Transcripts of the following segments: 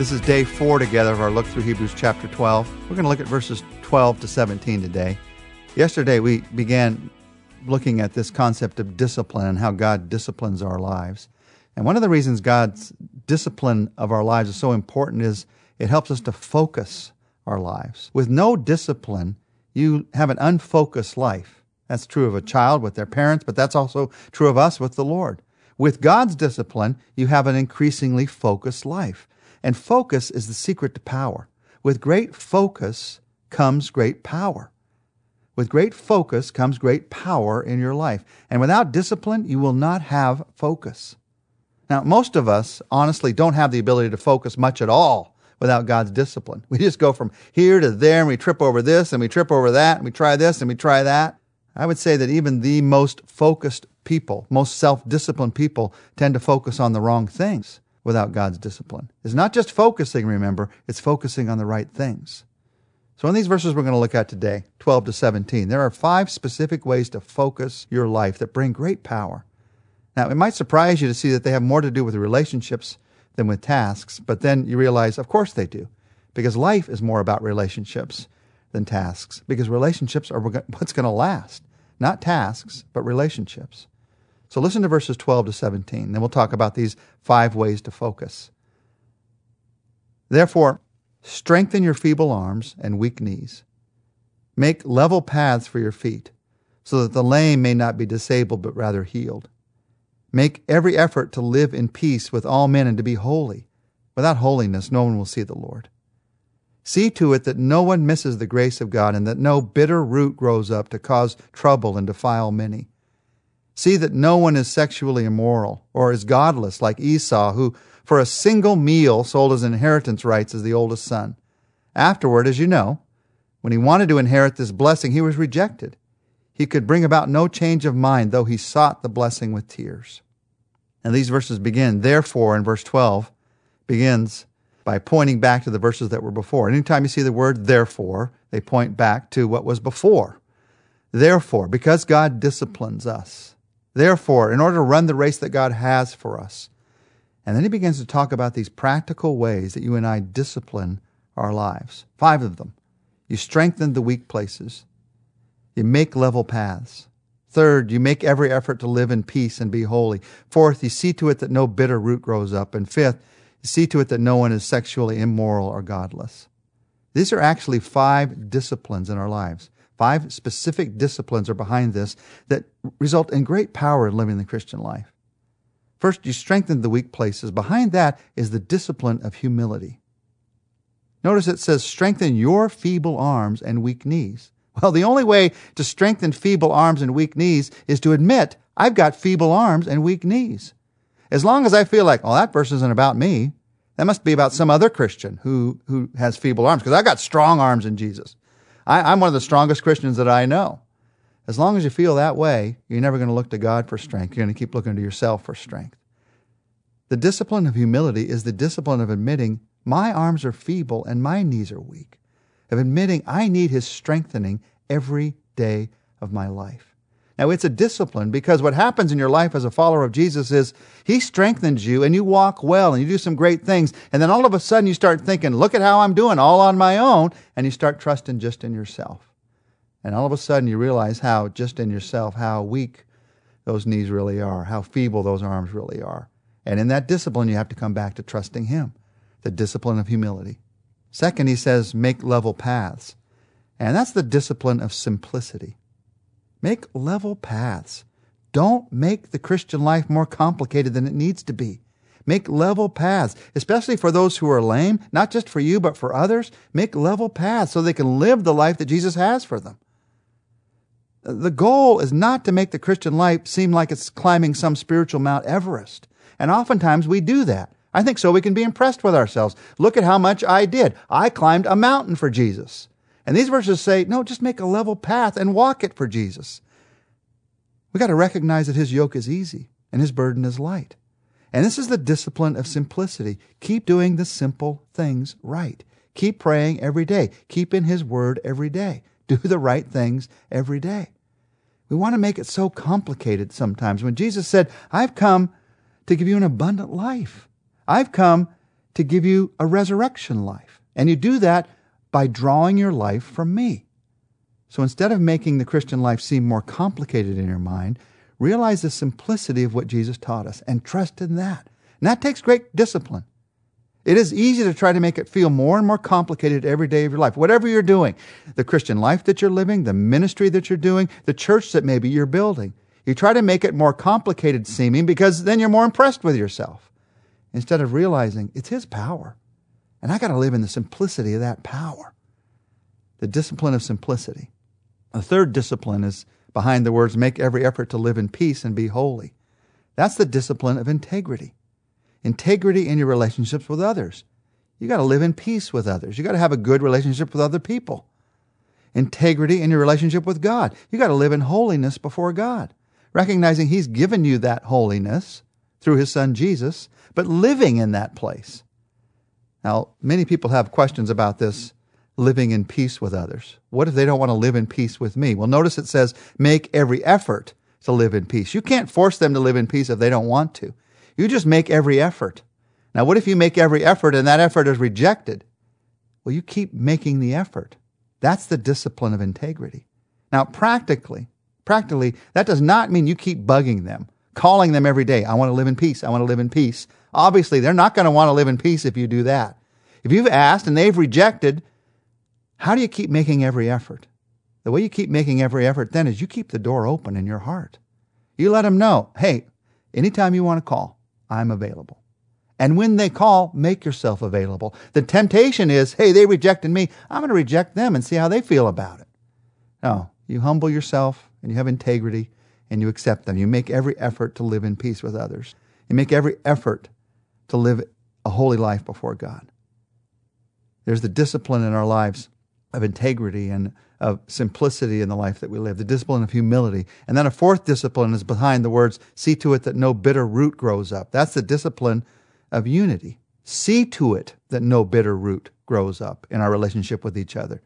This is day four together of our look through Hebrews chapter 12. We're going to look at verses 12 to 17 today. Yesterday, we began looking at this concept of discipline and how God disciplines our lives. And one of the reasons God's discipline of our lives is so important is it helps us to focus our lives. With no discipline, you have an unfocused life. That's true of a child with their parents, but that's also true of us with the Lord. With God's discipline, you have an increasingly focused life. And focus is the secret to power. With great focus comes great power. With great focus comes great power in your life. And without discipline, you will not have focus. Now, most of us honestly don't have the ability to focus much at all without God's discipline. We just go from here to there and we trip over this and we trip over that and we try this and we try that. I would say that even the most focused people, most self disciplined people, tend to focus on the wrong things without God's discipline. It's not just focusing, remember, it's focusing on the right things. So, in these verses we're going to look at today, 12 to 17, there are five specific ways to focus your life that bring great power. Now, it might surprise you to see that they have more to do with relationships than with tasks, but then you realize, of course they do, because life is more about relationships than tasks, because relationships are what's going to last, not tasks, but relationships. So listen to verses 12 to 17. Then we'll talk about these five ways to focus. Therefore, strengthen your feeble arms and weak knees. Make level paths for your feet, so that the lame may not be disabled, but rather healed. Make every effort to live in peace with all men and to be holy. Without holiness, no one will see the Lord. See to it that no one misses the grace of God and that no bitter root grows up to cause trouble and defile many. See that no one is sexually immoral or is godless like Esau, who for a single meal sold his inheritance rights as the oldest son. Afterward, as you know, when he wanted to inherit this blessing, he was rejected. He could bring about no change of mind, though he sought the blessing with tears. And these verses begin, therefore, in verse 12, begins by pointing back to the verses that were before. Anytime you see the word therefore, they point back to what was before. Therefore, because God disciplines us, Therefore, in order to run the race that God has for us, and then he begins to talk about these practical ways that you and I discipline our lives. Five of them. You strengthen the weak places. You make level paths. Third, you make every effort to live in peace and be holy. Fourth, you see to it that no bitter root grows up. And fifth, you see to it that no one is sexually immoral or godless. These are actually five disciplines in our lives. Five specific disciplines are behind this that result in great power in living the Christian life. First, you strengthen the weak places. Behind that is the discipline of humility. Notice it says, strengthen your feeble arms and weak knees. Well, the only way to strengthen feeble arms and weak knees is to admit I've got feeble arms and weak knees. As long as I feel like, oh, that verse isn't about me, that must be about some other Christian who, who has feeble arms, because I've got strong arms in Jesus. I, am one of the strongest Christians that I know. As long as you feel that way, you're never going to look to God for strength. You're going to keep looking to yourself for strength. The discipline of humility is the discipline of admitting my arms are feeble and my knees are weak, of admitting I need His strengthening every day of my life. Now, it's a discipline because what happens in your life as a follower of Jesus is He strengthens you and you walk well and you do some great things. And then all of a sudden you start thinking, look at how I'm doing all on my own. And you start trusting just in yourself. And all of a sudden you realize how, just in yourself, how weak those knees really are, how feeble those arms really are. And in that discipline, you have to come back to trusting Him, the discipline of humility. Second, he says, make level paths. And that's the discipline of simplicity. Make level paths. Don't make the Christian life more complicated than it needs to be. Make level paths, especially for those who are lame, not just for you, but for others. Make level paths so they can live the life that Jesus has for them. The goal is not to make the Christian life seem like it's climbing some spiritual Mount Everest. And oftentimes we do that. I think so we can be impressed with ourselves. Look at how much I did. I climbed a mountain for Jesus. And these verses say, no, just make a level path and walk it for Jesus. We got to recognize that his yoke is easy and his burden is light. And this is the discipline of simplicity. Keep doing the simple things right. Keep praying every day. Keep in his word every day. Do the right things every day. We want to make it so complicated sometimes. When Jesus said, I've come to give you an abundant life. I've come to give you a resurrection life. And you do that by drawing your life from me. So instead of making the Christian life seem more complicated in your mind, realize the simplicity of what Jesus taught us and trust in that. And that takes great discipline. It is easy to try to make it feel more and more complicated every day of your life. Whatever you're doing, the Christian life that you're living, the ministry that you're doing, the church that maybe you're building, you try to make it more complicated seeming because then you're more impressed with yourself instead of realizing it's His power. And I got to live in the simplicity of that power. The discipline of simplicity. The third discipline is behind the words, make every effort to live in peace and be holy. That's the discipline of integrity integrity in your relationships with others. You got to live in peace with others. You got to have a good relationship with other people. Integrity in your relationship with God. You got to live in holiness before God, recognizing He's given you that holiness through His Son Jesus, but living in that place. Now, many people have questions about this living in peace with others. What if they don't want to live in peace with me? Well, notice it says, make every effort to live in peace. You can't force them to live in peace if they don't want to. You just make every effort. Now, what if you make every effort and that effort is rejected? Well, you keep making the effort. That's the discipline of integrity. Now, practically, practically, that does not mean you keep bugging them, calling them every day. I want to live in peace. I want to live in peace. Obviously, they're not going to want to live in peace if you do that. If you've asked and they've rejected, how do you keep making every effort? The way you keep making every effort then is you keep the door open in your heart. You let them know, hey, anytime you want to call, I'm available. And when they call, make yourself available. The temptation is, hey, they rejected me. I'm going to reject them and see how they feel about it. No, you humble yourself and you have integrity and you accept them. You make every effort to live in peace with others. You make every effort to live a holy life before God. There's the discipline in our lives of integrity and of simplicity in the life that we live, the discipline of humility. And then a fourth discipline is behind the words, see to it that no bitter root grows up. That's the discipline of unity. See to it that no bitter root grows up in our relationship with each other.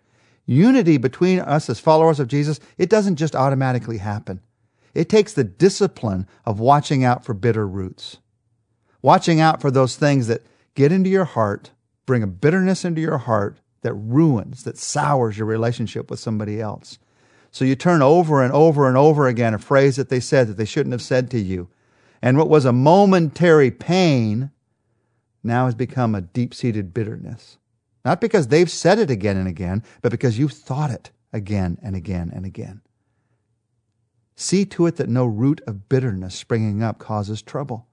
Unity between us as followers of Jesus, it doesn't just automatically happen. It takes the discipline of watching out for bitter roots, watching out for those things that get into your heart, bring a bitterness into your heart, that ruins, that sours your relationship with somebody else. So you turn over and over and over again a phrase that they said that they shouldn't have said to you. And what was a momentary pain now has become a deep seated bitterness. Not because they've said it again and again, but because you've thought it again and again and again. See to it that no root of bitterness springing up causes trouble.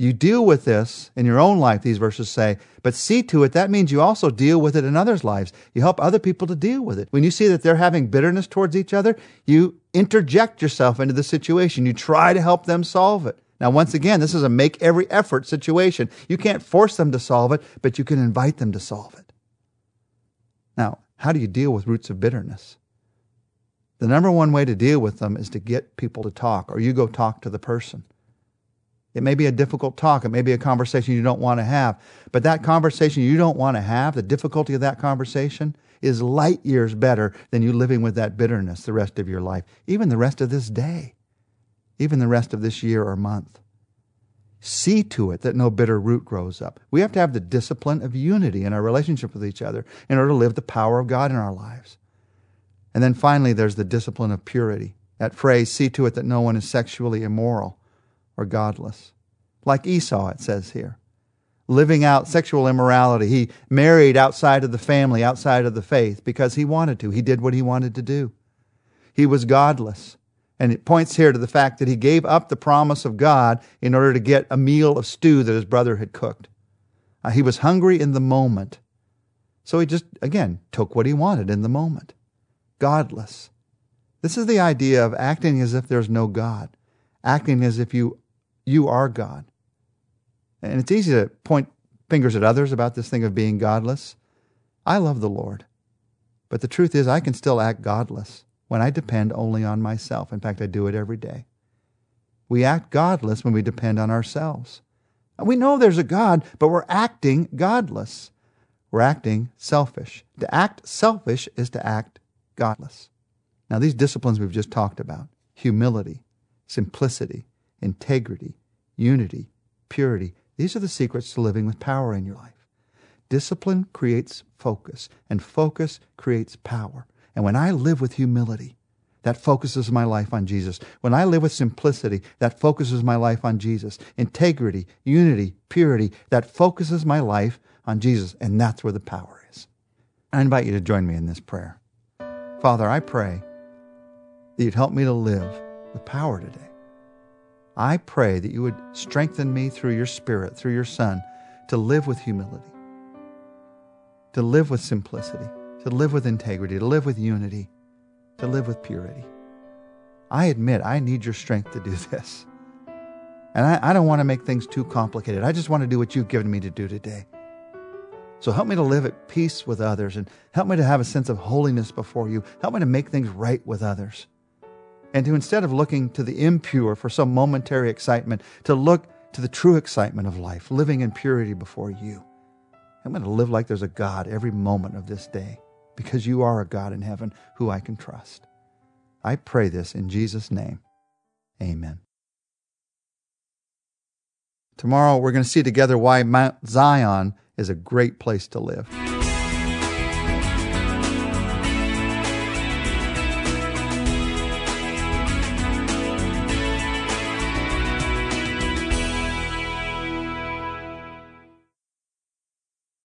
You deal with this in your own life, these verses say, but see to it, that means you also deal with it in others' lives. You help other people to deal with it. When you see that they're having bitterness towards each other, you interject yourself into the situation. You try to help them solve it. Now, once again, this is a make every effort situation. You can't force them to solve it, but you can invite them to solve it. Now, how do you deal with roots of bitterness? The number one way to deal with them is to get people to talk, or you go talk to the person. It may be a difficult talk. It may be a conversation you don't want to have. But that conversation you don't want to have, the difficulty of that conversation, is light years better than you living with that bitterness the rest of your life, even the rest of this day, even the rest of this year or month. See to it that no bitter root grows up. We have to have the discipline of unity in our relationship with each other in order to live the power of God in our lives. And then finally, there's the discipline of purity. That phrase, see to it that no one is sexually immoral or godless. Like Esau, it says here. Living out sexual immorality. He married outside of the family, outside of the faith, because he wanted to. He did what he wanted to do. He was godless. And it points here to the fact that he gave up the promise of God in order to get a meal of stew that his brother had cooked. Uh, he was hungry in the moment. So he just, again, took what he wanted in the moment. Godless. This is the idea of acting as if there's no God, acting as if you you are God. And it's easy to point fingers at others about this thing of being godless. I love the Lord. But the truth is, I can still act godless when I depend only on myself. In fact, I do it every day. We act godless when we depend on ourselves. We know there's a God, but we're acting godless. We're acting selfish. To act selfish is to act godless. Now, these disciplines we've just talked about humility, simplicity, integrity, unity, purity. These are the secrets to living with power in your life. Discipline creates focus, and focus creates power. And when I live with humility, that focuses my life on Jesus. When I live with simplicity, that focuses my life on Jesus. Integrity, unity, purity, that focuses my life on Jesus. And that's where the power is. I invite you to join me in this prayer. Father, I pray that you'd help me to live with power today. I pray that you would strengthen me through your Spirit, through your Son, to live with humility, to live with simplicity, to live with integrity, to live with unity, to live with purity. I admit I need your strength to do this. And I, I don't want to make things too complicated. I just want to do what you've given me to do today. So help me to live at peace with others and help me to have a sense of holiness before you. Help me to make things right with others. And to instead of looking to the impure for some momentary excitement, to look to the true excitement of life, living in purity before you. I'm going to live like there's a God every moment of this day because you are a God in heaven who I can trust. I pray this in Jesus' name. Amen. Tomorrow, we're going to see together why Mount Zion is a great place to live.